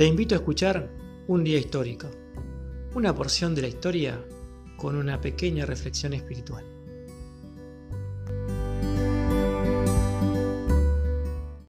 Te invito a escuchar Un día histórico, una porción de la historia con una pequeña reflexión espiritual.